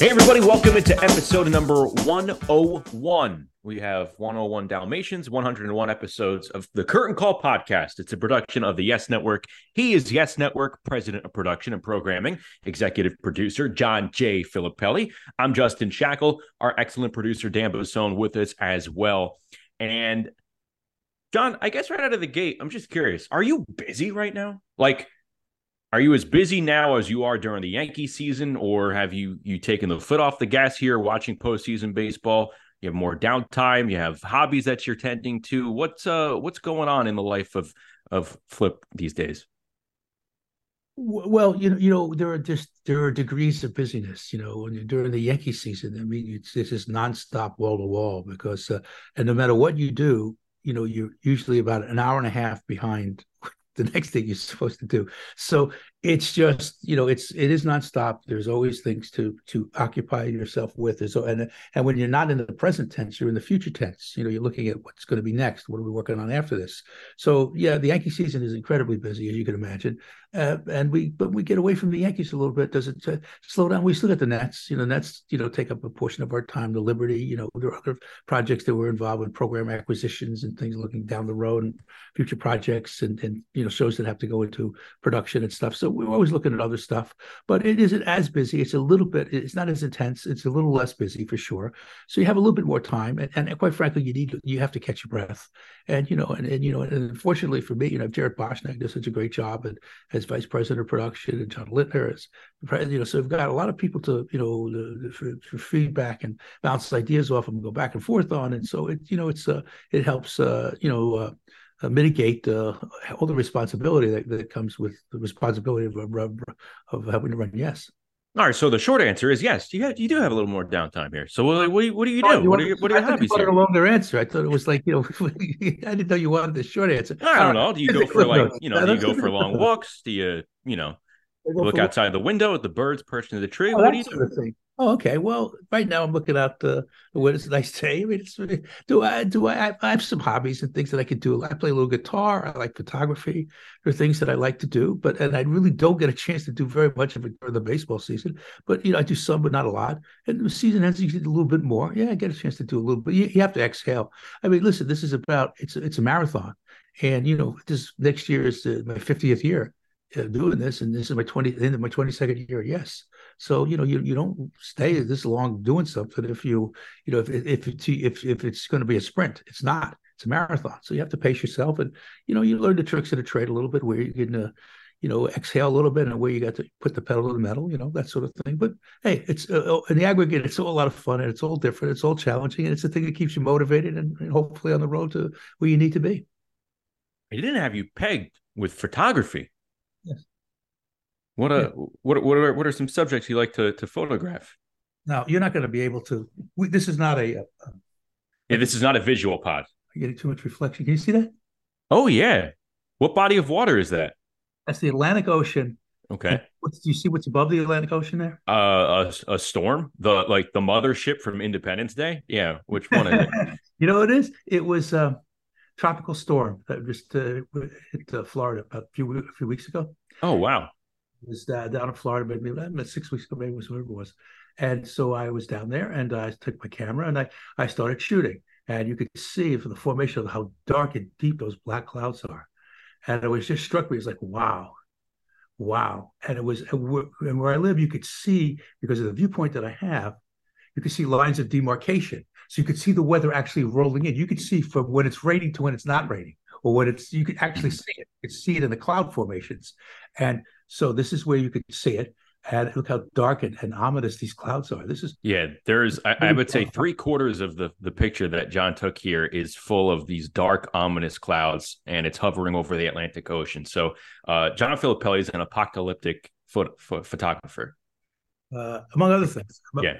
Hey, everybody, welcome into episode number 101. We have 101 Dalmatians, 101 episodes of the Curtain Call podcast. It's a production of the Yes Network. He is Yes Network, president of production and programming, executive producer John J. Filippelli. I'm Justin Shackil, our excellent producer Dan Bosone with us as well. And John, I guess right out of the gate, I'm just curious are you busy right now? Like, are you as busy now as you are during the Yankee season, or have you you taken the foot off the gas here watching postseason baseball? You have more downtime. You have hobbies that you're tending to. What's uh what's going on in the life of of Flip these days? Well, you know, you know, there are just there are degrees of busyness. You know, during the Yankee season, I mean, it's, it's just nonstop, wall to wall. Because, uh, and no matter what you do, you know, you're usually about an hour and a half behind the next thing you're supposed to do. So it's just you know it's it is nonstop. There's always things to to occupy yourself with. So and and when you're not in the present tense, you're in the future tense. You know you're looking at what's going to be next. What are we working on after this? So yeah, the Yankee season is incredibly busy as you can imagine. Uh, and we but we get away from the Yankees a little bit. Does it uh, slow down? We still got the Nets. You know Nets you know take up a portion of our time. The Liberty. You know there are other projects that we're involved in, program acquisitions and things looking down the road and future projects and and you know shows that have to go into production and stuff. So we're always looking at other stuff, but it isn't as busy. It's a little bit, it's not as intense. It's a little less busy for sure. So you have a little bit more time. And, and quite frankly, you need, you have to catch your breath. And, you know, and, and you know, and unfortunately for me, you know, Jared Boschnack does such a great job and as vice president of production and John Lintner as, you know, so we've got a lot of people to, you know, for, for, feedback and bounce ideas off and go back and forth on. And so it, you know, it's, uh, it helps, uh, you know, uh, uh, mitigate uh, all the responsibility that, that comes with the responsibility of, of, of having to run yes. All right. So the short answer is yes. You have, you do have a little more downtime here. So what, what, do, you, what do you do? Oh, you what, are your, what are your I hobbies? I a longer answer. I thought it was like you know. I didn't know you wanted the short answer. I don't know. Do you go for like you know? Do you go for long walks? Do you you know look outside the window at the birds perched in the tree? Oh, what do you do? Oh, okay. Well, right now I'm looking out the what is a nice day. I mean, do I do I, I have some hobbies and things that I can do. I play a little guitar. I like photography. There are things that I like to do, but and I really don't get a chance to do very much of it during the baseball season. But you know, I do some, but not a lot. And the season ends, you get a little bit more. Yeah, I get a chance to do a little bit. You, you have to exhale. I mean, listen, this is about it's it's a marathon, and you know, this next year is uh, my 50th year doing this, and this is my 20 end of my 22nd year. Yes. So you know you you don't stay this long doing something if you you know if if it's if if it's going to be a sprint, it's not. It's a marathon, so you have to pace yourself, and you know you learn the tricks of the trade a little bit, where you can. Uh, you know, exhale a little bit, and where you got to put the pedal to the metal, you know, that sort of thing. But hey, it's uh, in the aggregate, it's all a lot of fun, and it's all different, it's all challenging, and it's the thing that keeps you motivated and, and hopefully on the road to where you need to be. I didn't have you pegged with photography. What a what what are what are some subjects you like to to photograph? Now you're not going to be able to. We, this is not a, a, Yeah, this is not a visual pod. I'm getting too much reflection. Can you see that? Oh yeah. What body of water is that? That's the Atlantic Ocean. Okay. What's, do you see what's above the Atlantic Ocean there? Uh, a, a storm. The like the mothership from Independence Day. Yeah. Which one is it? you know what it is? It was a uh, tropical storm that just uh, hit uh, Florida about a few a few weeks ago. Oh wow was uh, down in Florida, maybe six weeks ago, maybe it was whatever it was. And so I was down there and I took my camera and I, I started shooting. And you could see from the formation of how dark and deep those black clouds are. And it was just struck me as like, wow, wow. And it was, and where I live, you could see, because of the viewpoint that I have, you could see lines of demarcation. So you could see the weather actually rolling in. You could see from when it's raining to when it's not raining, or when it's, you could actually see it. You could see it in the cloud formations. And so this is where you could see it. And look how dark and, and ominous these clouds are. This is yeah. There's I, I, would say three quarters of the the picture that John took here is full of these dark, ominous clouds, and it's hovering over the Atlantic Ocean. So uh, John Filippelli is an apocalyptic foot, foot, photographer, uh, among other things. Yeah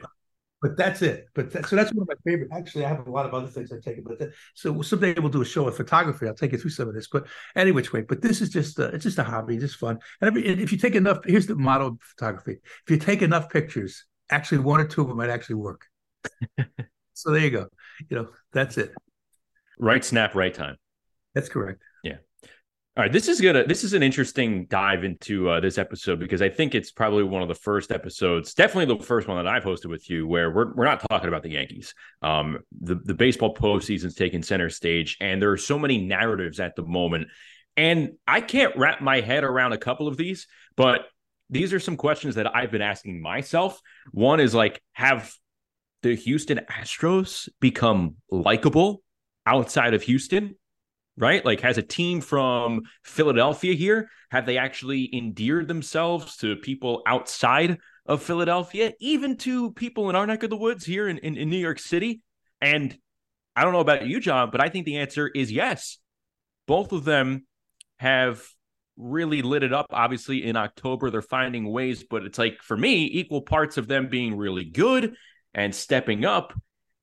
but that's it. But that, so that's one of my favorite. Actually, I have a lot of other things I take it. But so someday we'll do a show of photography. I'll take you through some of this. But any which way. But this is just uh, it's just a hobby, just fun. And every, if you take enough, here's the model of photography: if you take enough pictures, actually one or two of them might actually work. so there you go. You know, that's it. Right snap, right time. That's correct. All right, this is gonna this is an interesting dive into uh, this episode because I think it's probably one of the first episodes, definitely the first one that I've hosted with you, where we're we're not talking about the Yankees. Um, the the baseball postseason's taking center stage, and there are so many narratives at the moment, and I can't wrap my head around a couple of these, but these are some questions that I've been asking myself. One is like, have the Houston Astros become likable outside of Houston? Right? Like, has a team from Philadelphia here, have they actually endeared themselves to people outside of Philadelphia, even to people in our neck of the woods here in, in, in New York City? And I don't know about you, John, but I think the answer is yes. Both of them have really lit it up. Obviously, in October, they're finding ways, but it's like for me, equal parts of them being really good and stepping up.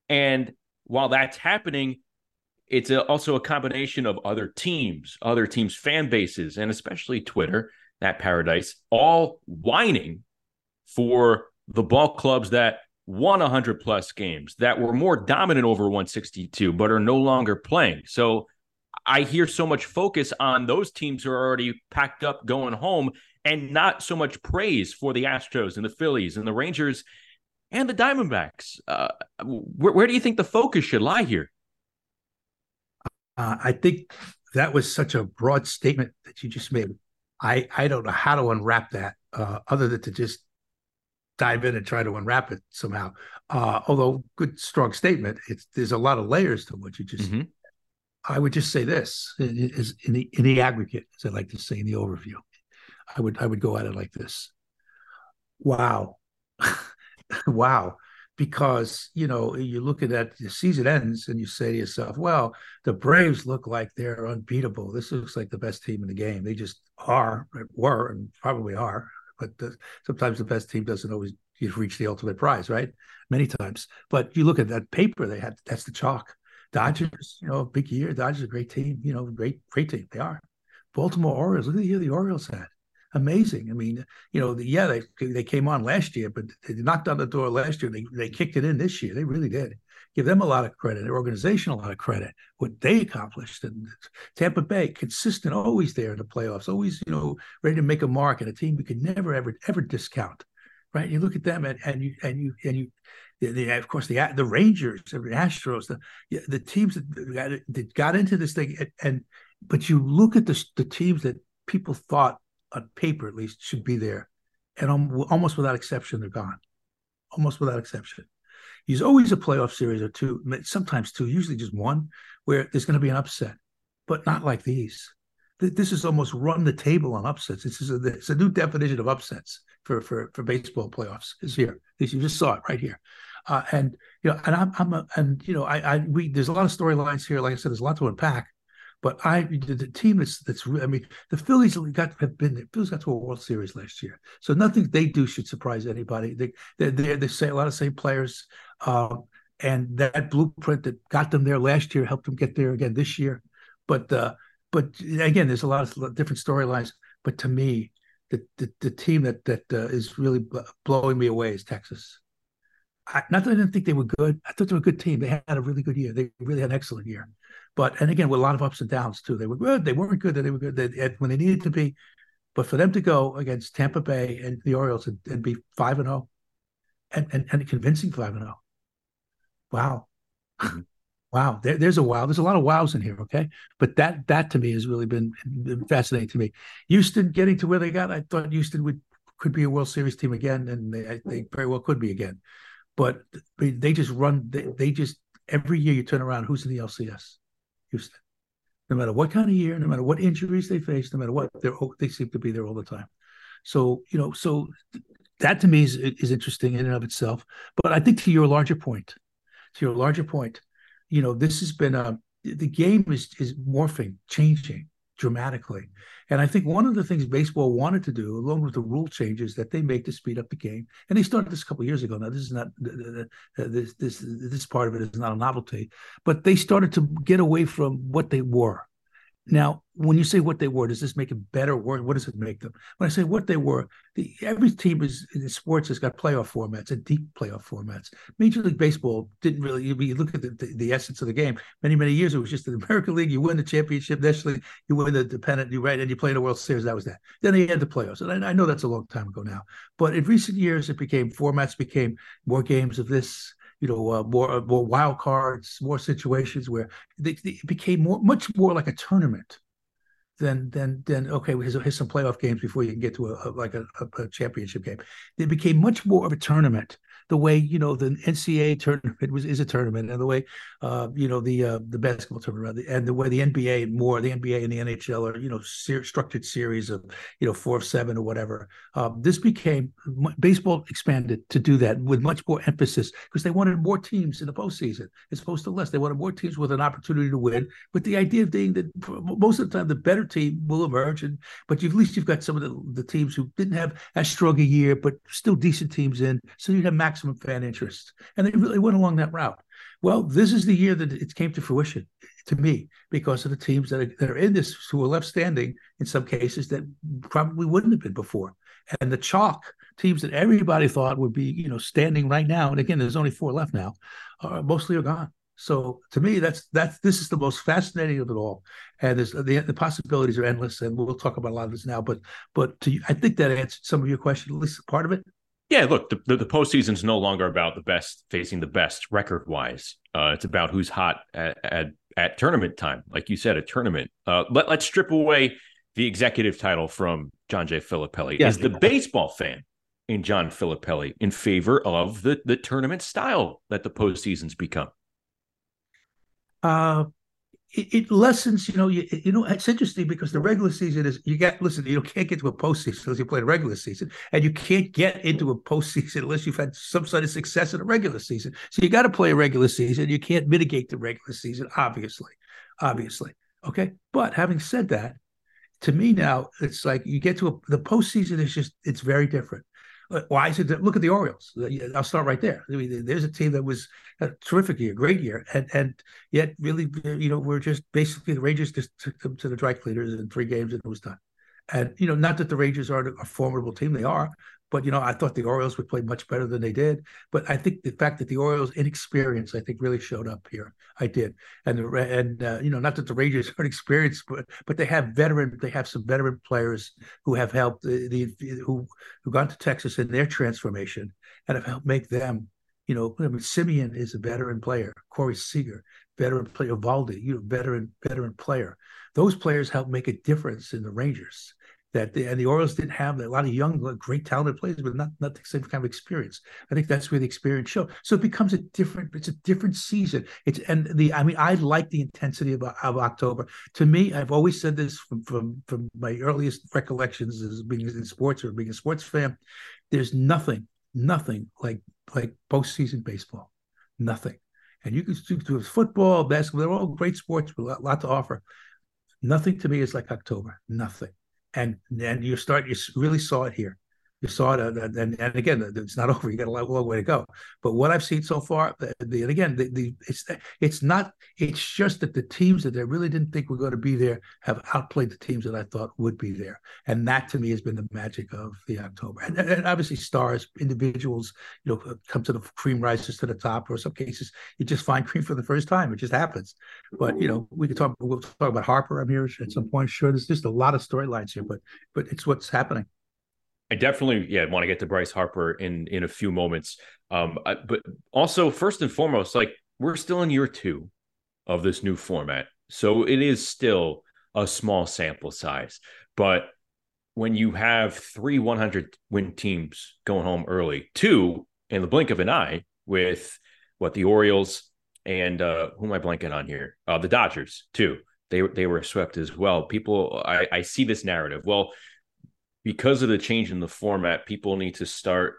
And while that's happening, it's a, also a combination of other teams, other teams' fan bases, and especially Twitter, that paradise, all whining for the ball clubs that won 100 plus games, that were more dominant over 162, but are no longer playing. So I hear so much focus on those teams who are already packed up going home and not so much praise for the Astros and the Phillies and the Rangers and the Diamondbacks. Uh, where, where do you think the focus should lie here? Uh, I think that was such a broad statement that you just made. I I don't know how to unwrap that uh, other than to just dive in and try to unwrap it somehow. Uh, although good strong statement, it's there's a lot of layers to what you just. Mm-hmm. I would just say this is in the in the aggregate, as I like to say in the overview. I would I would go at it like this. Wow, wow because you know you look at that the season ends and you say to yourself well the braves look like they're unbeatable. This looks like the best team in the game. They just are were and probably are but the, sometimes the best team doesn't always reach the ultimate prize right? Many times. But you look at that paper they had that's the chalk. Dodgers you know big year. Dodgers a great team you know great great team. They are. Baltimore orioles look at the year the orioles had amazing. I mean, you know, the, yeah, they they came on last year, but they knocked on the door last year. They they kicked it in this year. They really did. Give them a lot of credit. Their organization a lot of credit. What they accomplished and Tampa Bay consistent, always there in the playoffs, always you know ready to make a mark, and a team you could never ever ever discount. Right? You look at them and, and you and you and you the, the, of course the the Rangers, the Astros, the the teams that got, that got into this thing, and, and, but you look at the the teams that people thought on paper at least, should be there. And almost without exception, they're gone. Almost without exception. There's always a playoff series or two, sometimes two, usually just one, where there's going to be an upset, but not like these. This is almost run the table on upsets. This is a, it's a new definition of upsets for for for baseball playoffs. Is here. You just saw it right here. Uh, and you know, and I'm, I'm a, and you know, I, I, we, there's a lot of storylines here. Like I said, there's a lot to unpack. But I, the, the team that's that's, I mean, the Phillies got have been the Phillies got to a World Series last year, so nothing they do should surprise anybody. They they they, they say a lot of same players, um, and that blueprint that got them there last year helped them get there again this year. But uh, but again, there's a lot of different storylines. But to me, the the, the team that that uh, is really blowing me away is Texas. I, not that I didn't think they were good. I thought they were a good team. They had a really good year. They really had an excellent year. But and again, with a lot of ups and downs too. They were good. They weren't good. They were good they, when they needed to be. But for them to go against Tampa Bay and the Orioles and, and be five and zero, oh, and and and convincing five and zero, oh, wow, mm-hmm. wow. There, there's a wow. There's a lot of wows in here. Okay, but that that to me has really been, been fascinating to me. Houston getting to where they got. I thought Houston would could be a World Series team again, and they, they very well could be again. But they just run. They, they just every year you turn around. Who's in the LCS? Houston. No matter what kind of year, no matter what injuries they face, no matter what, they they seem to be there all the time. So you know, so that to me is is interesting in and of itself. But I think to your larger point, to your larger point, you know, this has been a the game is is morphing, changing dramatically. And I think one of the things baseball wanted to do, along with the rule changes that they make to speed up the game, and they started this a couple years ago. Now, this is not this this this part of it is not a novelty, but they started to get away from what they were. Now, when you say what they were, does this make it better or worse? What does it make them? When I say what they were, the, every team is in sports has got playoff formats and deep playoff formats. Major League Baseball didn't really. You, look at the, the, the, essence of the game. Many many years it was just the American League. You win the championship nationally, you win the dependent, you right, and you play in the World Series. That was that. Then they had the playoffs, and I, I know that's a long time ago now. But in recent years, it became formats became more games of this you know, uh, more uh, more wild cards, more situations where they, they, it became more much more like a tournament than than than okay. Here's, here's some playoff games before you can get to a, a like a, a, championship game. It became much more of a tournament the way you know the NCAA tournament was is a tournament, and the way uh, you know the uh, the basketball tournament, and the way the NBA and more the NBA and the NHL are you know ser- structured series of you know four of seven or whatever. Um, this became baseball expanded to do that with much more emphasis because they wanted more teams in the postseason as opposed to less. They wanted more teams with an opportunity to win, with the idea of being that most of the time the better team will emerge, and but at least you've got some of the, the teams who didn't have as strong a year, but still decent teams in, so you have max maximum fan interest. And they really went along that route. Well, this is the year that it came to fruition to me because of the teams that are, that are in this who are left standing in some cases that probably wouldn't have been before. And the chalk teams that everybody thought would be, you know, standing right now. And again, there's only four left now, uh, mostly are gone. So to me, that's that's this is the most fascinating of it all, and there's, the the possibilities are endless. And we'll talk about a lot of this now. But but to, I think that answered some of your question, at least part of it. Yeah, look, the, the, the postseason is no longer about the best facing the best record wise. Uh, it's about who's hot at, at, at tournament time, like you said, a tournament. Uh, let, let's strip away the executive title from John J. Filippelli. Is the baseball fan in John Filippelli in favor of the, the tournament style that the postseasons become? Uh, it, it, lessens, you know, you, you know, it's interesting because the regular season is you get listen, you can't get to a postseason unless you play the regular season, and you can't get into a postseason unless you've had some sort of success in a regular season. So you got to play a regular season. You can't mitigate the regular season, obviously, obviously. Okay, but having said that, to me now it's like you get to a, the postseason is just it's very different. Why is it? Look at the Orioles. Uh, I'll start right there. I mean, there's a team that was a terrific year, great year, and and yet really, uh, you know, we're just basically the Rangers just took them to the dry cleaners in three games and it was done. And you know, not that the Rangers aren't a formidable team, they are, but you know, I thought the Orioles would play much better than they did. But I think the fact that the Orioles' inexperience, I think, really showed up here. I did, and the, and uh, you know, not that the Rangers aren't experienced, but but they have veteran, they have some veteran players who have helped the, the who who gone to Texas in their transformation and have helped make them. You know, I mean, Semien is a veteran player. Corey Seager, veteran player. Eovaldi, you know, veteran veteran player. Those players help make a difference in the Rangers that the, and the Orioles didn't have a lot of young, great talented players, but not not the same kind of experience. I think that's where the experience shows. So it becomes a different. It's a different season. It's and the. I mean, I like the intensity of, of October. To me, I've always said this from from from my earliest recollections as being in sports or being a sports fan. There's nothing, nothing like like postseason baseball. Nothing. And you can do to football, basketball. They're all great sports with a lot to offer. Nothing to me is like October. Nothing and then you start you really saw it here you saw it and, and, and again it's not over you got a long, long way to go. But what i've seen so far and again the, the it's it's not it's just that the teams that i really didn't think were going to be there have outplayed the teams that i thought would be there. And that to me has been the magic of the october. And, and obviously stars individuals you know come to the cream rises to the top or some cases you just find cream for the first time. It just happens. But you know we could talk we'll talk about harper i'm here at some point. Sure there's just a lot of storylines here but but it's what's happening I definitely, yeah, want to get to Bryce Harper in in a few moments. Um, I, but also, first and foremost, like we're still in year two of this new format, so it is still a small sample size. But when you have three 100 win teams going home early, two in the blink of an eye, with what the Orioles and uh, who am I blanking on here? Uh, the Dodgers too. They they were swept as well. People, I, I see this narrative. Well, because of the change in the format, people need to start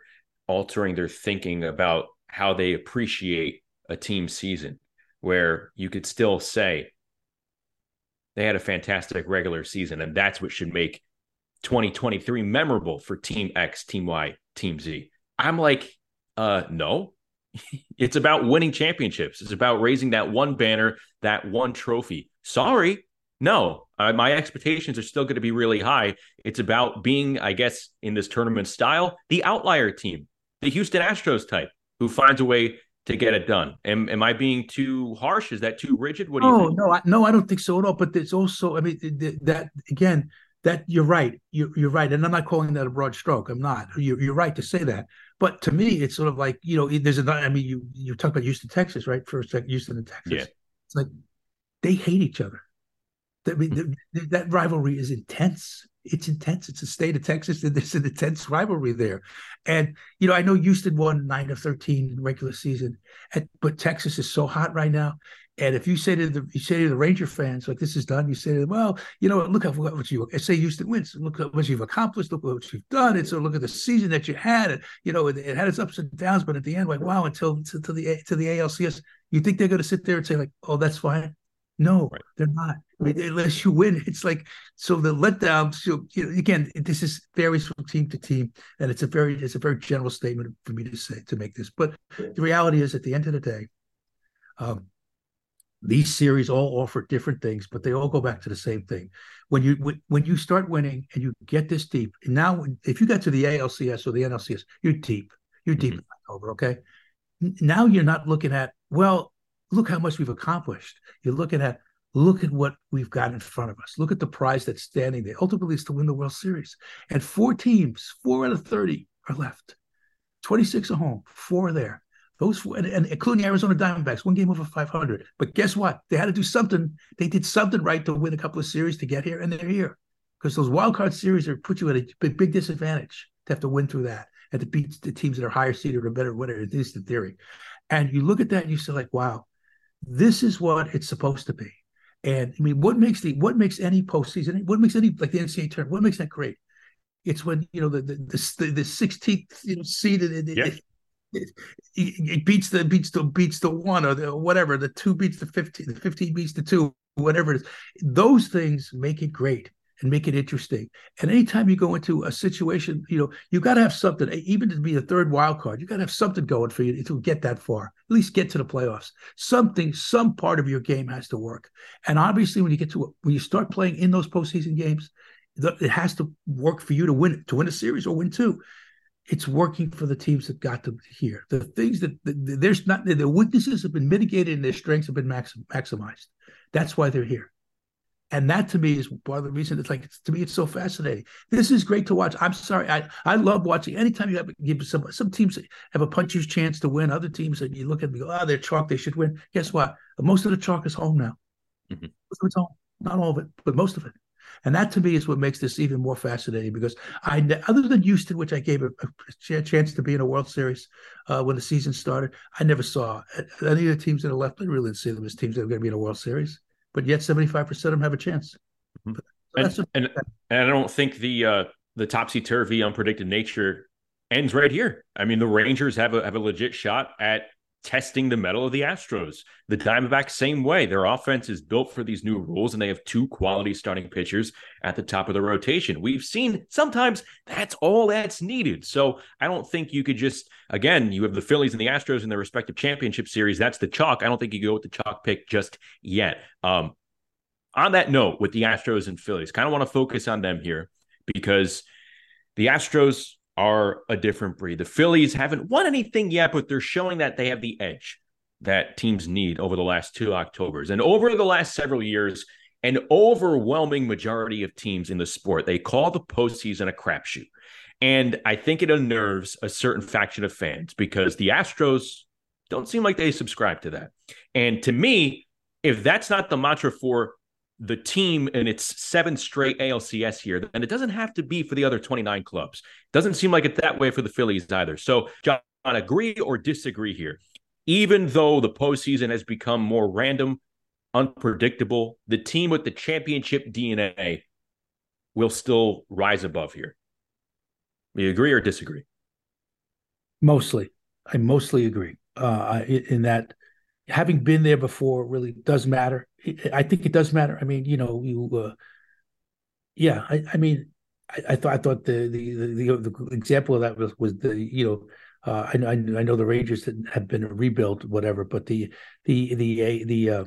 altering their thinking about how they appreciate a team season, where you could still say they had a fantastic regular season, and that's what should make 2023 memorable for Team X, Team Y, Team Z. I'm like, uh, no. it's about winning championships. It's about raising that one banner, that one trophy. Sorry, No, uh, my expectations are still going to be really high. It's about being, I guess, in this tournament style, the outlier team, the Houston Astros type, who finds a way to get it done. Am, am I being too harsh? Is that too rigid? What do you oh, think? No, I, no, I don't think so at all. But there's also, I mean, that again, that you're right. You're, you're right. And I'm not calling that a broad stroke. I'm not. You're, you're right to say that. But to me, it's sort of like, you know, there's another, I mean, you, you talk about Houston, Texas, right? First, Houston and Texas. Yeah. It's like they hate each other. I mean, hmm. the, the, that rivalry is intense. It's intense. It's a state of Texas, and there's an intense rivalry there. And you know, I know Houston won nine of thirteen in regular season, but Texas is so hot right now. And if you say to the you say to the Ranger fans like this is done, you say to them, well, you know, look at what you say Houston wins. Look at what you've accomplished. Look at what you've done. And so look at the season that you had. And you know, it, it had its ups and downs, but at the end, like wow, until to, to the to the ALCS, you think they're going to sit there and say like, oh, that's fine. No, right. they're not. I mean, unless you win, it's like so the letdown. So you know, again, this is varies from team to team, and it's a very it's a very general statement for me to say to make this. But the reality is, at the end of the day, um, these series all offer different things, but they all go back to the same thing. When you when, when you start winning and you get this deep, and now if you get to the ALCS or the NLCS, you're deep. You're deep mm-hmm. over. Okay, now you're not looking at well look how much we've accomplished. You're looking at look at what we've got in front of us. Look at the prize that's standing there. Ultimately, it's to win the World Series. And four teams, four out of 30 are left. 26 at home, four are there. Those four, and, and including Arizona Diamondbacks, one game over 500. But guess what? They had to do something. They did something right to win a couple of series to get here, and they're here. Because those wild card series are put you at a big, big disadvantage to have to win through that and to beat the teams that are higher seeded or better winner, it is in theory. And you look at that and you say, like, wow, this is what it's supposed to be. And I mean, what makes the what makes any postseason, what makes any like the NCAA tournament, what makes that great? It's when you know the the the, 16th you know, seed it, yeah. it, it, it, beats the beats the beats the one or the whatever the two beats the 15 the 15 beats the two whatever it is those things make it great and make it interesting. And anytime you go into a situation, you know, you got to have something, even to be a third wild card, you got to have something going for you to get that far, at least get to the playoffs. Something, some part of your game has to work. And obviously, when you get to it, when you start playing in those postseason games, it has to work for you to win to win a series or win two. It's working for the teams that got to here. The things that the, there's not the weaknesses have been mitigated and their strengths have been maxim, maximized. That's why they're here. And that to me is part of the reason it's like to me it's so fascinating. This is great to watch. I'm sorry, I I love watching. Anytime you have give some some teams have a puncher's chance to win, other teams that you look at and go, oh, they're chalk, they should win. Guess what? Most of the chalk is home now. Mm-hmm. It's home, not all of it, but most of it. And that to me is what makes this even more fascinating because I, other than Houston, which I gave a, a chance to be in a World Series uh, when the season started, I never saw any of the teams that are left. I really didn't see them as teams that are going to be in a World Series but yet 75% of them have a chance. Mm-hmm. And, and, and, I don't think the uh, the topsy turvy, unpredicted nature ends right here. I mean, the Rangers have a have a legit shot at testing the mettle of the Astros. The Diamondbacks, same way. Their offense is built for these new rules, and they have two quality starting pitchers at the top of the rotation. We've seen sometimes that's all that's needed. So I don't think you could just, again, you have the Phillies and the Astros in their respective championship series. That's the chalk. I don't think you go with the chalk pick just yet. Um, on that note, with the Astros and Phillies, kind of want to focus on them here because the Astros are a different breed. The Phillies haven't won anything yet, but they're showing that they have the edge that teams need over the last two Octobers. And over the last several years, an overwhelming majority of teams in the sport, they call the postseason a crapshoot. And I think it unnerves a certain faction of fans because the Astros don't seem like they subscribe to that. And to me, if that's not the mantra for the team in its seven straight ALCS here, and it doesn't have to be for the other 29 clubs. Doesn't seem like it that way for the Phillies either. So, John, agree or disagree here? Even though the postseason has become more random, unpredictable, the team with the championship DNA will still rise above here. You agree or disagree? Mostly. I mostly agree uh, in that having been there before really does matter. I think it does matter. I mean, you know, you, uh, yeah, I, I mean, I, I, thought I thought the, the the, the example of that was was the you know. Uh, I, I know the Rangers have been rebuilt, whatever, but the the the the uh,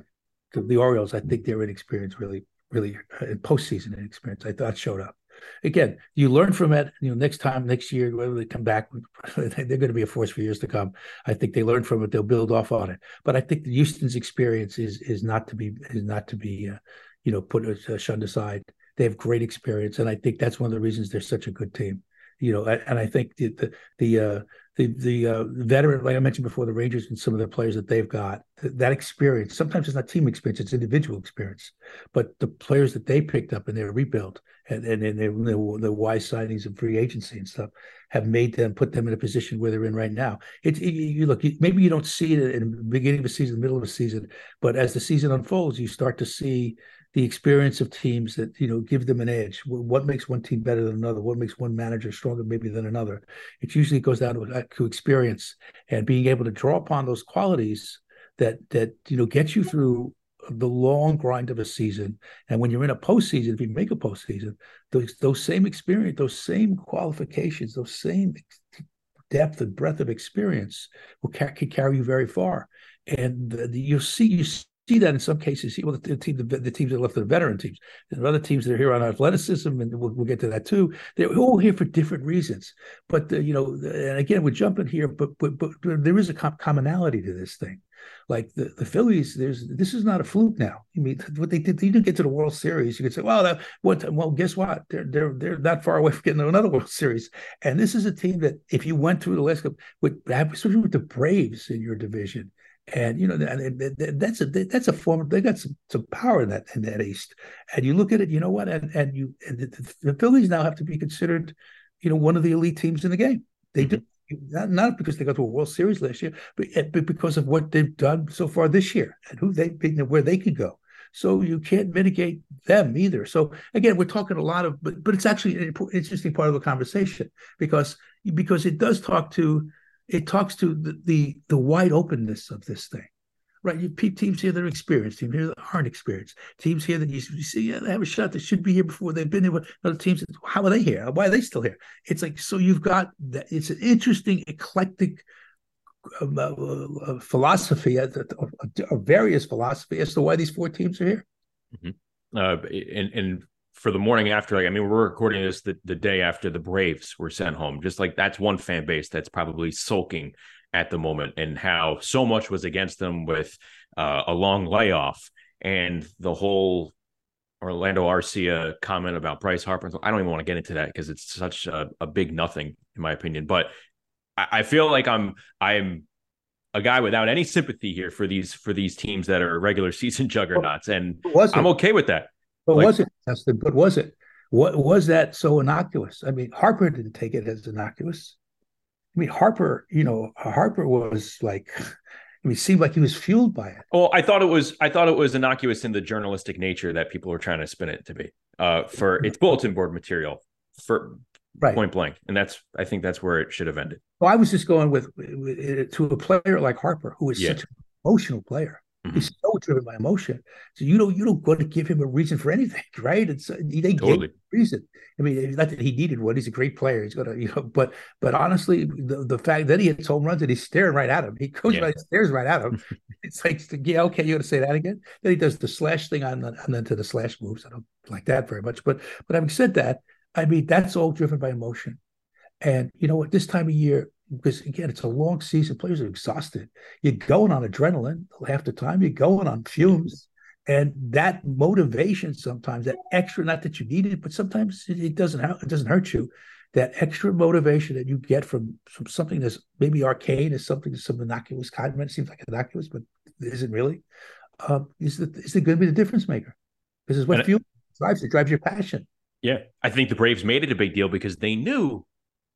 the, the Orioles, I think their inexperience really really uh, postseason experience. I thought showed up. Again, you learn from it. You know, next time, next year, whether they come back, they're going to be a force for years to come. I think they learn from it. They'll build off on it. But I think the Houston's experience is is not to be is not to be, uh, you know, put uh, shunned aside. They have great experience, and I think that's one of the reasons they're such a good team. You know, and I think the the the uh, the the uh, veteran, like I mentioned before, the Rangers and some of the players that they've got, th- that experience. Sometimes it's not team experience; it's individual experience. But the players that they picked up in their rebuild and and, and their, the wise signings and free agency and stuff have made them put them in a position where they're in right now. It's it, you look maybe you don't see it in the beginning of a season, the middle of a season, but as the season unfolds, you start to see the experience of teams that you know give them an edge. What makes one team better than another? What makes one manager stronger maybe than another? It usually goes down to, uh, to experience and being able to draw upon those qualities that that you know get you through the long grind of a season. And when you're in a postseason, if you make a postseason, those those same experience, those same qualifications, those same depth and breadth of experience will ca- can carry you very far. And the, the, you'll see you see that in some cases. Well, the, the the, teams that left are veteran teams. There are other teams that are here on athleticism, and we'll, we'll get to that too. They're all here for different reasons. But the, you know, and again, we're jumping here, but but but there is a commonality to this thing. Like the, the Phillies, there's this is not a fluke now. I mean, what they did, they didn't get to the World Series. You could say, well, that what? Well, guess what? They're they're they're not far away from getting to another World Series. And this is a team that, if you went through the last, with especially with the Braves in your division, and you know that's a that's a form. They got some, some power in that in that East. And you look at it, you know what? And and you and the, the Phillies now have to be considered, you know, one of the elite teams in the game. They mm-hmm. do not, not because they got to a World Series last year, but, but because of what they've done so far this year and who they where they could go. So you can't mitigate them either. So again, we're talking a lot of, but but it's actually an interesting part of the conversation because because it does talk to it talks to the, the, the wide openness of this thing right? You teams here that are experienced, teams here that aren't experienced, teams here that you see yeah, they have a shot that should be here before they've been here. Other teams, how are they here? Why are they still here? It's like so you've got that. It's an interesting, eclectic um, uh, uh, philosophy, uh, uh, various philosophy as to why these four teams are here. Mm-hmm. Uh, and and for the morning after, like, I mean, we're recording this the, the day after the Braves were sent home. Just like that's one fan base that's probably sulking at the moment and how so much was against them with uh, a long layoff and the whole Orlando Arcia comment about Bryce Harper. I don't even want to get into that because it's such a, a, big nothing in my opinion. But I, I feel like I'm I'm a guy without any sympathy here for these for these teams that are regular season juggernauts, and I'm okay with that. But like, was it tested? But was it? What was that so innocuous? I mean, Harper didn't take it as innocuous. I mean, Harper, you know, Harper was like, I mean, it seemed like he was fueled by it. Well, I thought it was, I thought it was innocuous in the journalistic nature that people were trying to spin it to be, uh, for its bulletin board material, for right. point blank, and that's, I think that's where it should have ended. Well, I was just going with, with to a player like Harper, who is yeah. such an emotional player. Mm-hmm. He's so driven by emotion. So you don't you don't go to give him a reason for anything, right? It's they totally. gave reason. I mean, not that he needed one. He's a great player. He's gonna, you know, but but honestly, the, the fact that he hits home runs and he's staring right at him, he goes yeah. right, stares right at him. it's like, yeah, okay, you got to say that again. Then he does the slash thing on and then to the slash moves. I don't like that very much. But but having said that, I mean, that's all driven by emotion. And you know what? This time of year, because again, it's a long season. Players are exhausted. You're going on adrenaline half the time. You're going on fumes, and that motivation sometimes, that extra, not that you need it, but sometimes it doesn't it doesn't hurt you. That extra motivation that you get from, from something that's maybe arcane is something some innocuous kind. It seems like innocuous, but it isn't really. Um, is the is it going to be the difference maker? This is what fuel drives it drives your passion. Yeah, I think the Braves made it a big deal because they knew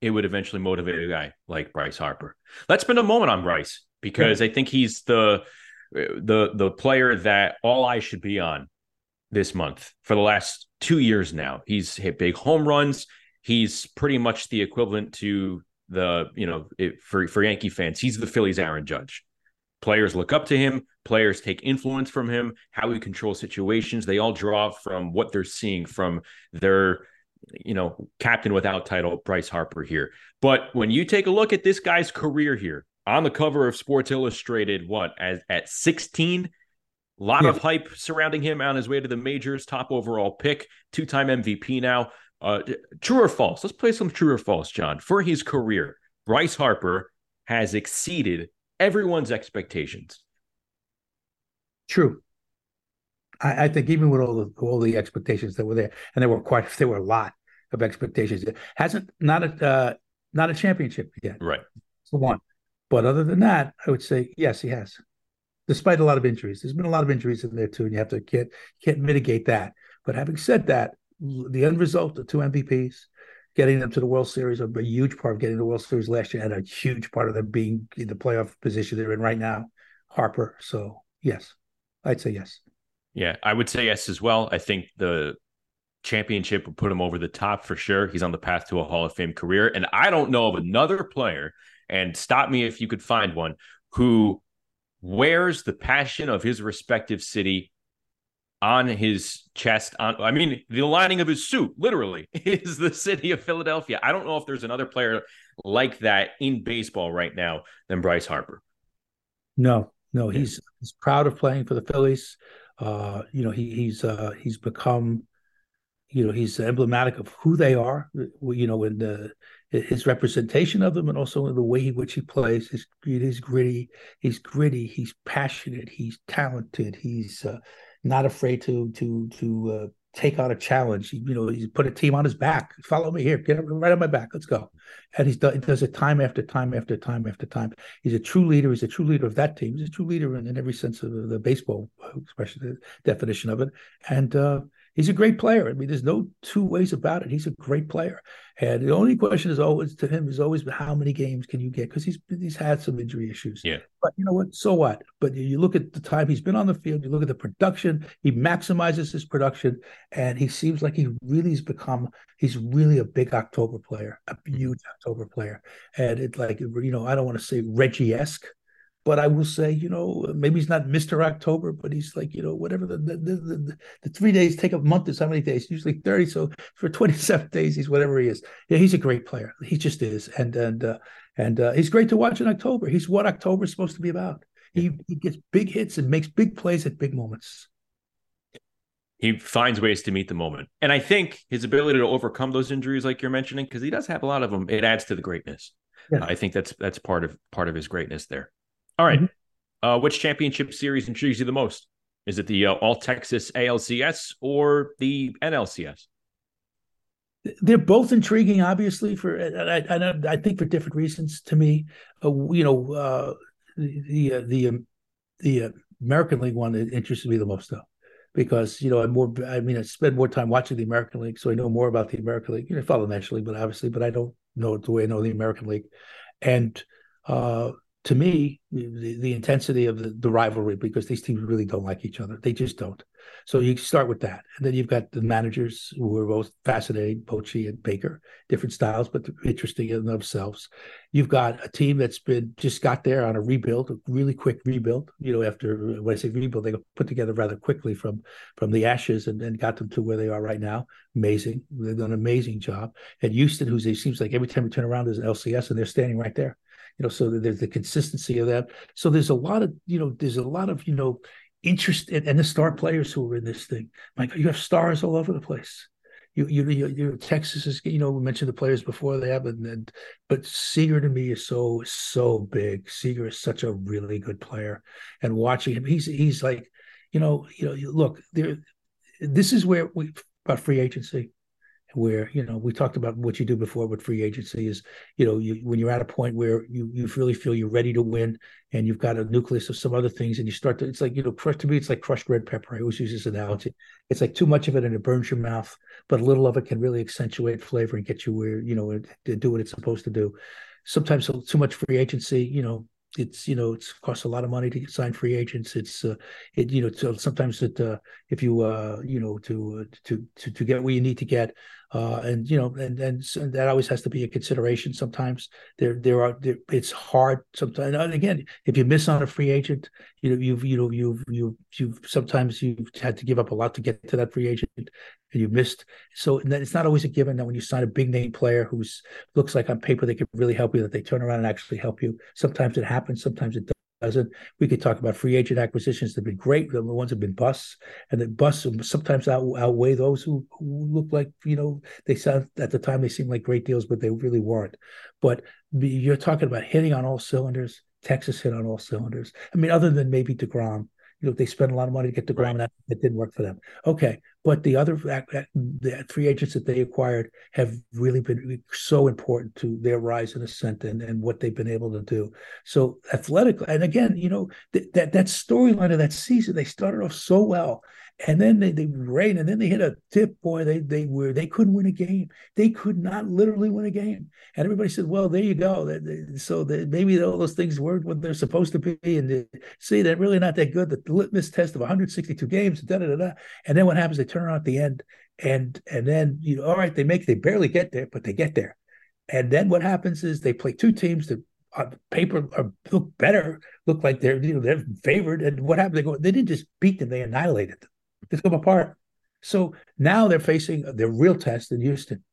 it would eventually motivate a guy like Bryce Harper. Let's spend a moment on Bryce because I think he's the the the player that all eyes should be on this month for the last two years now. He's hit big home runs. He's pretty much the equivalent to the you know it, for for Yankee fans. He's the Phillies' Aaron Judge. Players look up to him. Players take influence from him. How he controls situations. They all draw from what they're seeing from their you know, captain without title, Bryce Harper here. But when you take a look at this guy's career here on the cover of Sports Illustrated, what as at 16, A lot yeah. of hype surrounding him on his way to the majors, top overall pick, two time MVP now. Uh, true or false? Let's play some true or false, John. For his career, Bryce Harper has exceeded everyone's expectations. True. I, I, think even with all the all the expectations that were there, and there were quite there were a lot of expectations. It hasn't not a uh, not a championship yet. Right. It's the one. But other than that, I would say yes, he has. Despite a lot of injuries, there's been a lot of injuries in there too, and you have to can't can't mitigate that. But having said that, the end result, the two MVPs, getting them to the World Series, a huge part of getting the World Series last year, and a huge part of them being in the playoff position they're in right now. Harper. So yes, I'd say yes. Yeah, I would say yes as well. I think the championship would put him over the top for sure. He's on the path to a Hall of Fame career. And I don't know of another player, and stop me if you could find one, who wears the passion of his respective city on his chest on i mean the lining of his suit literally is the city of philadelphia i don't know if there's another player like that in baseball right now than bryce harper no no he's he's proud of playing for the phillies uh you know he he's uh he's become you know he's emblematic of who they are you know in the his representation of them and also in the way in which he plays. He's, he's gritty he's gritty he's passionate he's talented he's uh, not afraid to to to uh, take on a challenge. You know he's put a team on his back. Follow me here. Get right on my back. Let's go. And he's done he does it time after time after time after time. He's a true leader. He's a true leader of that team. He's a true leader in, in every sense of the baseball expression the definition of it. And uh he's a great player. I mean, there's no two ways about it. He's a great player. And the only question is always to him is always how many games can you get? Because he's he's had some injury issues. Yeah. But you know what? So what? But you look at the time he's been on the field, you look at the production, he maximizes his production, and he seems like he really has become he's really a big October player, a huge October player. And it's like, you know, I don't want to say Reggie-esque, but I will say, you know, maybe he's not Mr. October, but he's like, you know, whatever the the, the, the three days take a month is how many days? Usually 30. So for 27 days, he's whatever he is. Yeah, he's a great player. He just is. And and uh, and uh, he's great to watch in October. He's what October is supposed to be about. He he gets big hits and makes big plays at big moments. He finds ways to meet the moment. And I think his ability to overcome those injuries, like you're mentioning, because he does have a lot of them, it adds to the greatness. Yeah. I think that's that's part of part of his greatness there. All right. mm-hmm. uh, which championship series intrigues you the most? Is it the uh, All Texas ALCS or the NLCS? They're both intriguing, obviously. For I, I, I think for different reasons. To me, uh, you know, uh, the uh, the um, the uh, American League one interests me the most, though, because you know I'm more. I mean, I spend more time watching the American League, so I know more about the American League. You know, I follow National League, but obviously, but I don't know it the way I know the American League, and uh, to me, the, the intensity of the, the, rivalry because these teams really don't like each other. They just don't. So you start with that. And then you've got the managers who are both fascinating, Bochy and Baker, different styles, but interesting in themselves. You've got a team that's been just got there on a rebuild, a really quick rebuild. You know, after when I say rebuild, they got put together rather quickly from from the ashes and, and got them to where they are right now. Amazing. They've done an amazing job. And Houston, who's it seems like every time we turn around, there's an LCS and they're standing right there you know so there's the consistency of that so there's a lot of you know there's a lot of you know interest in, and the star players who are in this thing like you have stars all over the place you you you, you Texas is you know we mentioned the players before they have and, and but Seager to me is so so big. Seager is such a really good player, and watching him, he's he's like, you know, you know, look there. This is where we about free agency where you know we talked about what you do before with free agency is you know you, when you're at a point where you you really feel you're ready to win and you've got a nucleus of some other things and you start to it's like you know crush to me it's like crushed red pepper. I always use this analogy. It's like too much of it and it burns your mouth but a little of it can really accentuate flavor and get you where you know to do what it's supposed to do. Sometimes too much free agency you know it's you know it's costs a lot of money to sign free agents. It's uh, it you know so sometimes it uh, if you uh you know to uh, to to to get what you need to get uh and you know and and, and that always has to be a consideration sometimes. There there are there, it's hard sometimes and again if you miss on a free agent you know you've you know you've you've you've sometimes you've had to give up a lot to get to that free agent and you missed. So it's not always a given that when you sign a big name player who's looks like on paper they could really help you that they turn around and actually help you. Sometimes it happens sometimes it doesn't. We could talk about free agent acquisitions that have been great. The ones that have been busts, and the busts sometimes out, outweigh those who, who look like you know they sound at the time they seem like great deals, but they really weren't. But you're talking about hitting on all cylinders. Texas hit on all cylinders. I mean, other than maybe Degrom, you know they spent a lot of money to get deGrom, right. that it didn't work for them. Okay, but the other the three agents that they acquired have really been so important to their rise and ascent and, and what they've been able to do. So athletically, and again, you know th- that that storyline of that season, they started off so well, and then they they rain, and then they hit a tip. Boy, they they were they couldn't win a game. They could not literally win a game. And everybody said, "Well, there you go." So they maybe all those things weren't what they're supposed to be. And see, they're really not that good. The litmus test of 162 games, da da da da. And then what happens? They turn around at the end, and and then you know, all right, they make they barely get there, but they get there. And then what happens is they play two teams that on paper are, look better, look like they're you know they're favored. And what happened? They go, they didn't just beat them; they annihilated them. They come apart. So now they're facing their real test in Houston.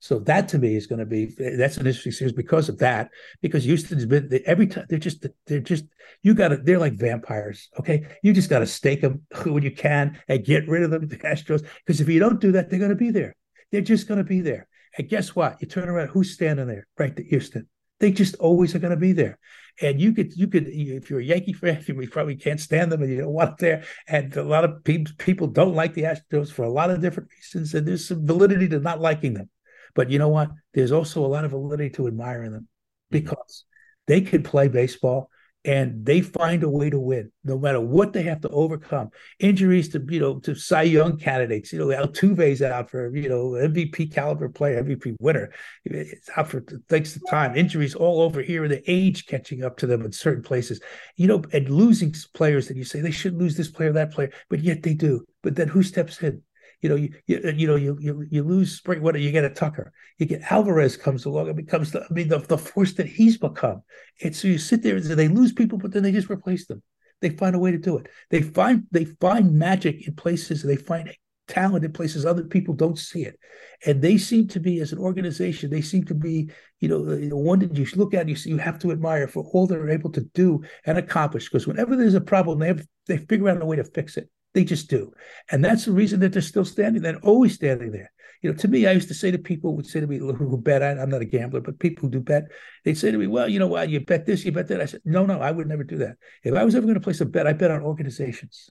So that to me is going to be that's an interesting series because of that. Because Houston's been every time they're just they're just you got to they're like vampires. Okay, you just got to stake them when you can and get rid of them, the Astros. Because if you don't do that, they're going to be there. They're just going to be there. And guess what? You turn around, who's standing there? Right, the Houston. They just always are going to be there. And you could, you could, if you're a Yankee fan, you probably can't stand them and you don't want them there. And a lot of pe- people don't like the Astros for a lot of different reasons. And there's some validity to not liking them. But you know what? There's also a lot of validity to admiring them mm-hmm. because they could play baseball and they find a way to win no matter what they have to overcome. Injuries to you know to Cy Young candidates, you know Altuve's out for you know MVP caliber player, MVP winner. It's out for takes the time. Injuries all over here, the age catching up to them in certain places. You know, and losing players that you say they should lose this player, that player, but yet they do. But then who steps in? You know, you, you, uh, you know, you, you you lose spring. What you get a Tucker, you get Alvarez comes along and becomes the, I mean, the, the force that he's become. And so you sit there and they lose people, but then they just replace them. They find a way to do it. They find they find magic in places. They find talent in places other people don't see it, and they seem to be as an organization. They seem to be, you know, the one that you look at. You see, you have to admire for all they're able to do and accomplish. Because whenever there's a problem, they have they figure out a way to fix it. They just do. And that's the reason that they're still standing there, always standing there. You know, to me, I used to say to people would say to me who bet, I, am not a gambler, but people who do bet, they'd say to me, well, you know what, you bet this, you bet that. I said, no, no, I would never do that. If I was ever going to place a bet, I bet on organizations.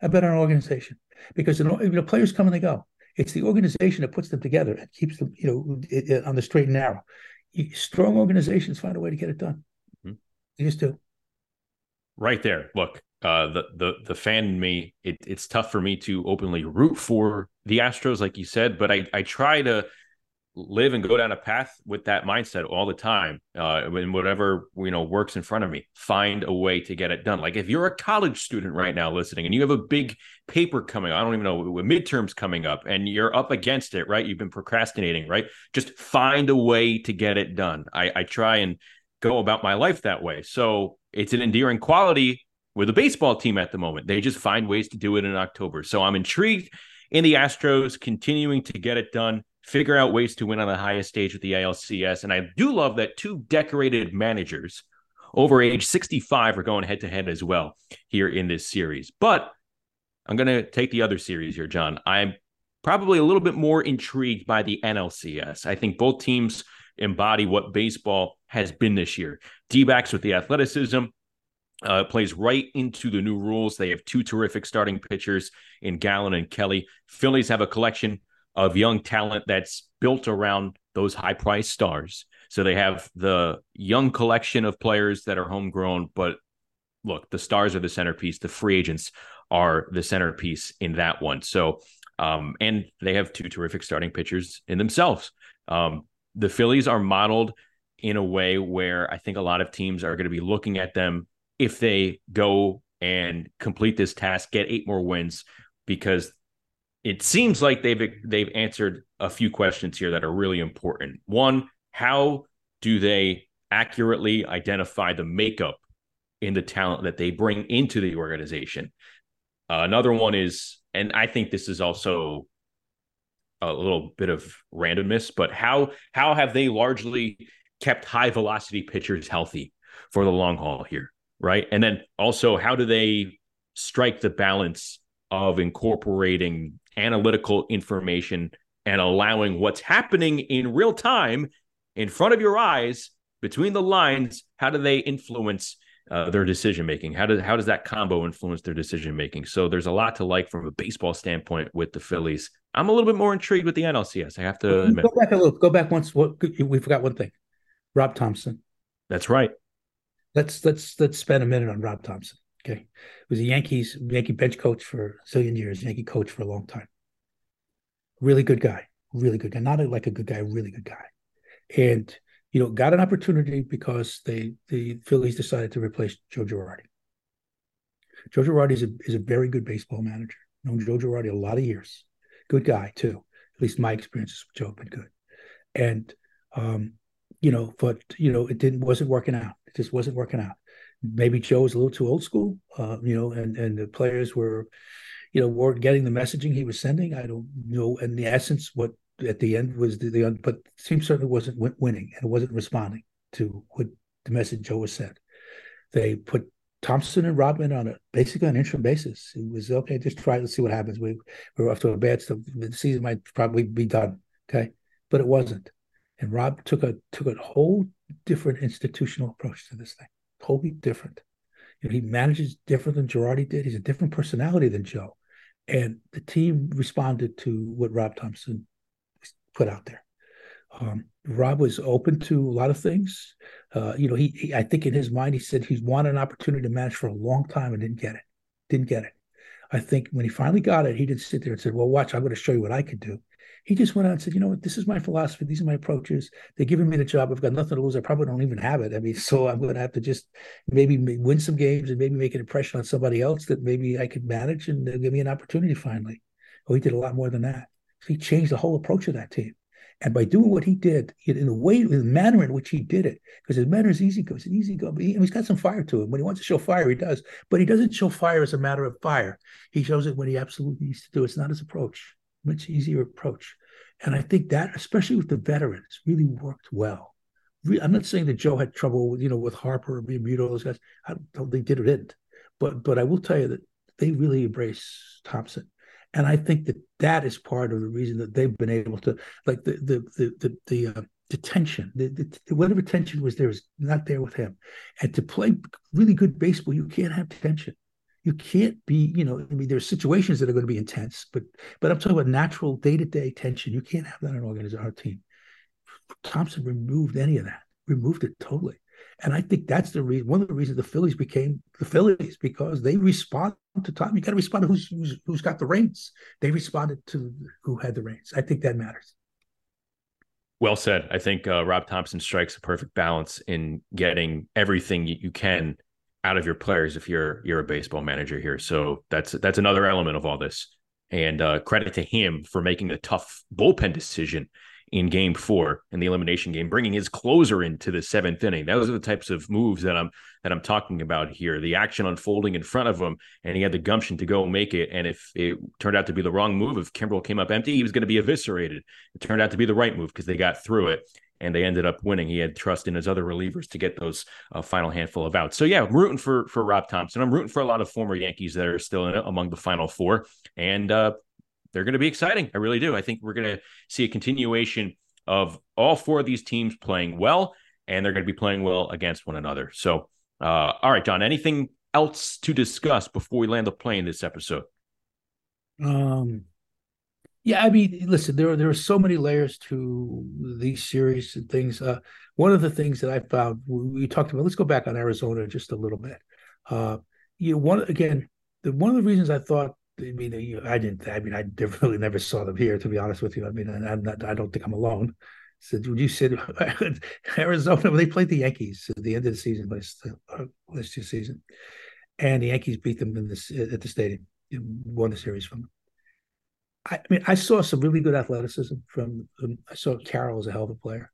I bet on organization because you know, players come and they go. It's the organization that puts them together and keeps them, you know, it, it, on the straight and narrow. Strong organizations find a way to get it done. Mm-hmm. They just do. Right there. Look, uh, the the the fan in me, it, it's tough for me to openly root for the Astros, like you said, but I I try to live and go down a path with that mindset all the time. Uh, and whatever you know works in front of me, find a way to get it done. Like if you're a college student right now listening, and you have a big paper coming, I don't even know midterms coming up, and you're up against it, right? You've been procrastinating, right? Just find a way to get it done. I, I try and go about my life that way. So it's an endearing quality with a baseball team at the moment. They just find ways to do it in October. So I'm intrigued in the Astros continuing to get it done, figure out ways to win on the highest stage with the ALCS. And I do love that two decorated managers over age 65 are going head to head as well here in this series. But I'm going to take the other series here, John. I'm probably a little bit more intrigued by the NLCS. I think both teams embody what baseball has been this year. D backs with the athleticism, uh, plays right into the new rules. They have two terrific starting pitchers in Gallen and Kelly. Phillies have a collection of young talent that's built around those high priced stars. So they have the young collection of players that are homegrown, but look, the stars are the centerpiece. The free agents are the centerpiece in that one. So, um, and they have two terrific starting pitchers in themselves. Um, the Phillies are modeled in a way where I think a lot of teams are going to be looking at them if they go and complete this task, get eight more wins, because it seems like they've they've answered a few questions here that are really important. One, how do they accurately identify the makeup in the talent that they bring into the organization? Uh, another one is, and I think this is also a little bit of randomness, but how how have they largely kept high velocity pitchers healthy for the long haul here? Right? And then also, how do they strike the balance of incorporating analytical information and allowing what's happening in real time in front of your eyes between the lines? How do they influence uh, their decision making? How does how does that combo influence their decision making? So there's a lot to like from a baseball standpoint with the Phillies. I'm a little bit more intrigued with the NLCS. I have to admit. Go back a little. Go back once. What we forgot one thing. Rob Thompson. That's right. Let's let's let's spend a minute on Rob Thompson. Okay, he was a Yankees Yankee bench coach for a zillion years. Yankee coach for a long time. Really good guy. Really good guy. Not like a good guy. Really good guy. And you know, got an opportunity because they the Phillies decided to replace Joe Girardi. Joe Girardi is a, is a very good baseball manager. Known Joe Girardi a lot of years. Good guy too. At least my experiences with Joe have been good. And um, you know, but you know, it didn't wasn't working out. It just wasn't working out. Maybe Joe was a little too old school, uh, you know, and and the players were, you know, weren't getting the messaging he was sending. I don't know. In the essence, what at the end was the, the but team certainly wasn't winning and it wasn't responding to what the message Joe was sent. They put Thompson and Rodman on a basically an interim basis. It was okay, just try let's see what happens. We we're off to a bad start. The season might probably be done. Okay. But it wasn't. And Rob took a took a whole different institutional approach to this thing. Totally different. You know, he manages different than Girardi did. He's a different personality than Joe. And the team responded to what Rob Thompson put out there. Um, Rob was open to a lot of things. Uh, you know, he, he, I think in his mind he said he's wanted an opportunity to manage for a long time and didn't get it. Didn't get it. I think when he finally got it, he didn't sit there and said, "Well, watch, I'm going to show you what I could do." He just went out and said, "You know what? This is my philosophy. These are my approaches. They're giving me the job. I've got nothing to lose. I probably don't even have it. I mean, so I'm going to have to just maybe win some games and maybe make an impression on somebody else that maybe I could manage and give me an opportunity finally." Well, he did a lot more than that. So he changed the whole approach of that team. And by doing what he did, in the way, the manner in which he did it, because his manner is easy, goes an easy go. He, he's got some fire to him. When he wants to show fire, he does. But he doesn't show fire as a matter of fire. He shows it when he absolutely needs to do. It's not his approach. Much easier approach. And I think that, especially with the veterans, really worked well. I'm not saying that Joe had trouble, with, you know, with Harper, Muto, those guys. I don't think they did or didn't. But but I will tell you that they really embrace Thompson, And I think that that is part of the reason that they've been able to, like the the the the, the uh, the tension, the, the, whatever tension was there is not there with him. And to play really good baseball, you can't have tension. You can't be, you know, I mean, there's situations that are going to be intense, but but I'm talking about natural day to day tension. You can't have that in an organization, our team. Thompson removed any of that, removed it totally. And I think that's the reason, one of the reasons the Phillies became the Phillies because they respond to time. You got to respond to who's, who's who's got the reins. They responded to who had the reins. I think that matters. Well said. I think uh, Rob Thompson strikes a perfect balance in getting everything you can out of your players if you're you're a baseball manager here. So that's that's another element of all this. And uh, credit to him for making a tough bullpen decision in game four in the elimination game, bringing his closer into the seventh inning. Those are the types of moves that I'm that I'm talking about here. The action unfolding in front of him, and he had the gumption to go make it. And if it turned out to be the wrong move, if Kimbrel came up empty, he was going to be eviscerated. It turned out to be the right move because they got through it and they ended up winning. He had trust in his other relievers to get those uh, final handful of outs. So yeah, I'm rooting for for Rob Thompson. I'm rooting for a lot of former Yankees that are still in among the final four, and uh, they're going to be exciting. I really do. I think we're going to see a continuation of all four of these teams playing well, and they're going to be playing well against one another. So, uh, all right, John, anything else to discuss before we land the plane this episode? Um, yeah, I mean, listen, there are there are so many layers to these series and things. Uh, one of the things that I found we, we talked about. Let's go back on Arizona just a little bit. Uh, you know, one again, the, one of the reasons I thought I mean, I didn't. I mean, I really never saw them here. To be honest with you, I mean, I'm not. I don't think I'm alone. So when you said Arizona, when they played the Yankees at the end of the season last uh, last year season, and the Yankees beat them in this at the stadium, won the series from them. I, mean, I saw some really good athleticism from. Um, I saw Carroll as a hell of a player.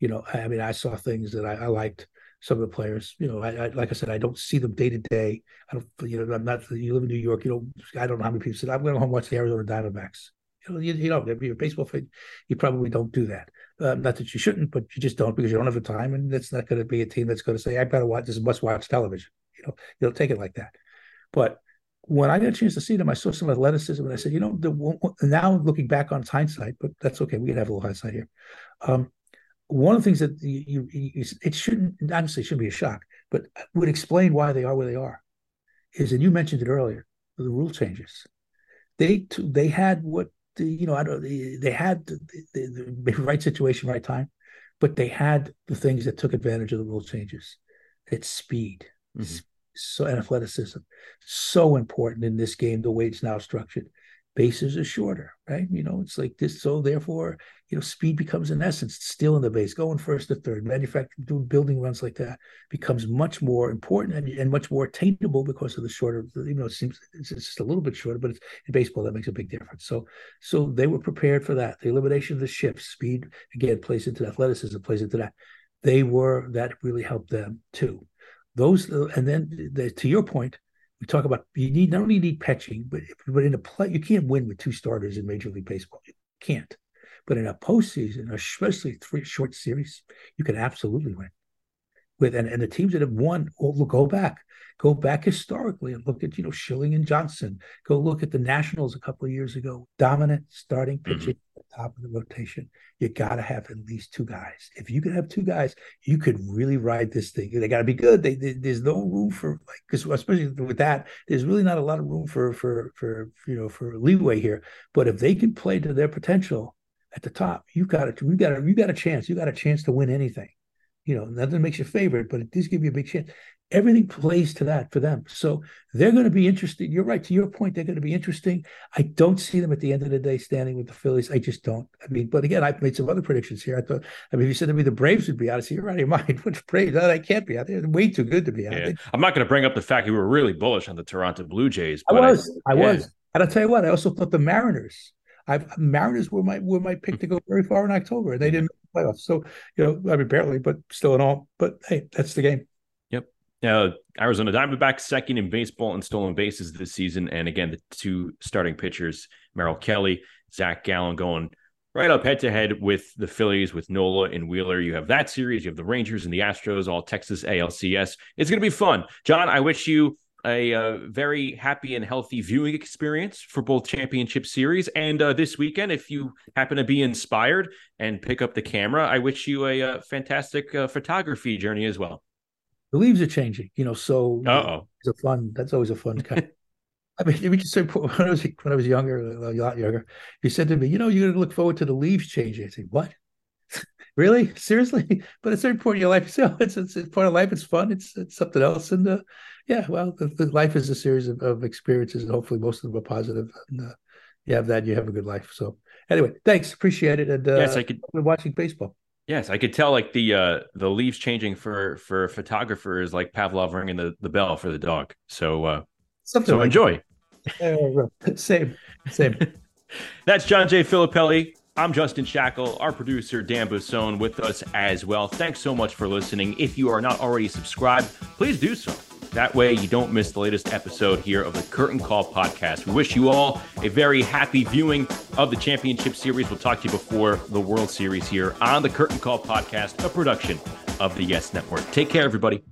You know, I mean, I saw things that I, I liked some of the players. You know, I, I, like I said, I don't see them day to day. I don't, you know, I'm not. You live in New York, you know. I don't know how many people said I'm going to home watch the Arizona Diamondbacks. You know, you, you know, if you're a baseball fan, you probably don't do that. Uh, not that you shouldn't, but you just don't because you don't have the time, and that's not going to be a team that's going to say, "I've got to watch this must watch television." You know, you'll take it like that. But when I got a chance to see them, I saw some athleticism, and I said, you know, the, now looking back on hindsight, but that's okay. We can have a little hindsight here. Um, one of the things that you, you, it shouldn't obviously shouldn't be a shock, but would explain why they are where they are, is and you mentioned it earlier, the rule changes. They they had what the, you know I don't they had the, the, the right situation, right time, but they had the things that took advantage of the rule changes. It's speed, mm-hmm. So athleticism, so important in this game. The way it's now structured, bases are shorter, right? You know, it's like this. So therefore, you know, speed becomes an essence still in the base, going first to third, manufacturing, doing building runs like that becomes much more important and, and much more attainable because of the shorter, even though it seems it's just a little bit shorter, but it's in baseball that makes a big difference. So, so they were prepared for that. The elimination of the shifts, speed again plays into the athleticism, plays into that. They were that really helped them too. Those and then the, to your point, we talk about you need not only need pitching, but but in a play you can't win with two starters in Major League Baseball. You can't. But in a postseason, especially three short series, you can absolutely win. With and, and the teams that have won, will go back, go back historically and look at you know Schilling and Johnson. Go look at the Nationals a couple of years ago, dominant starting mm-hmm. pitching mm-hmm. Top of the rotation. You got to have at least two guys. If you can have two guys, you could really ride this thing. They got to be good. They, they, there's no room for like because especially with that, there's really not a lot of room for for for you know for leeway here. But if they can play to their potential at the top, you got it. You got a you got a chance. You got a chance to win anything you know, nothing makes you favorite, but it does give you a big chance everything plays to that for them. So they're going to be interesting. You're right. To your point, they're going to be interesting. I don't see them at the end of the day standing with the Phillies. I just don't. I mean, but again, I've made some other predictions here. I thought, I mean, if you said to me the Braves would be out, I say, you're out of your mind. Which Braves? No, they can't be out. They're way too good to be out. Yeah. I'm not going to bring up the fact you were really bullish on the Toronto Blue Jays. I was. I, I yeah. was. And I'll tell you what, I also thought the Mariners. I Mariners were my were my pick to go very far in October. and They didn't make the playoffs. So, you know, I mean barely, but still in all. But hey, that's the game. Uh, Arizona Diamondbacks second in baseball and stolen bases this season. And again, the two starting pitchers, Merrill Kelly, Zach Gallen, going right up head to head with the Phillies, with Nola and Wheeler. You have that series. You have the Rangers and the Astros, all Texas ALCS. It's going to be fun. John, I wish you a uh, very happy and healthy viewing experience for both championship series and uh, this weekend if you happen to be inspired and pick up the camera i wish you a, a uh, fantastic uh, photography journey as well the leaves are changing, you know. So oh, it's a fun. That's always a fun kind. I mean, we just said when I was when I was younger, a lot younger, he said to me, "You know, you're going to look forward to the leaves changing." I said, "What? really? Seriously?" But it's very important in your life. So it's, it's, it's part of life. It's fun. It's it's something else. And uh, yeah, well, the, the life is a series of, of, experiences, and hopefully most of them are positive. And uh, you have that, you have a good life. So anyway, thanks, appreciate it. And uh, yes, I could. Watching baseball. Yes, I could tell like the uh the leaves changing for for photographers like Pavlov ringing the, the bell for the dog. So uh Something so like enjoy. same, same. That's John J. Filippelli. I'm Justin Shackil, our producer Dan Busone with us as well. Thanks so much for listening. If you are not already subscribed, please do so. That way, you don't miss the latest episode here of the Curtain Call podcast. We wish you all a very happy viewing of the championship series. We'll talk to you before the World Series here on the Curtain Call podcast, a production of the Yes Network. Take care, everybody.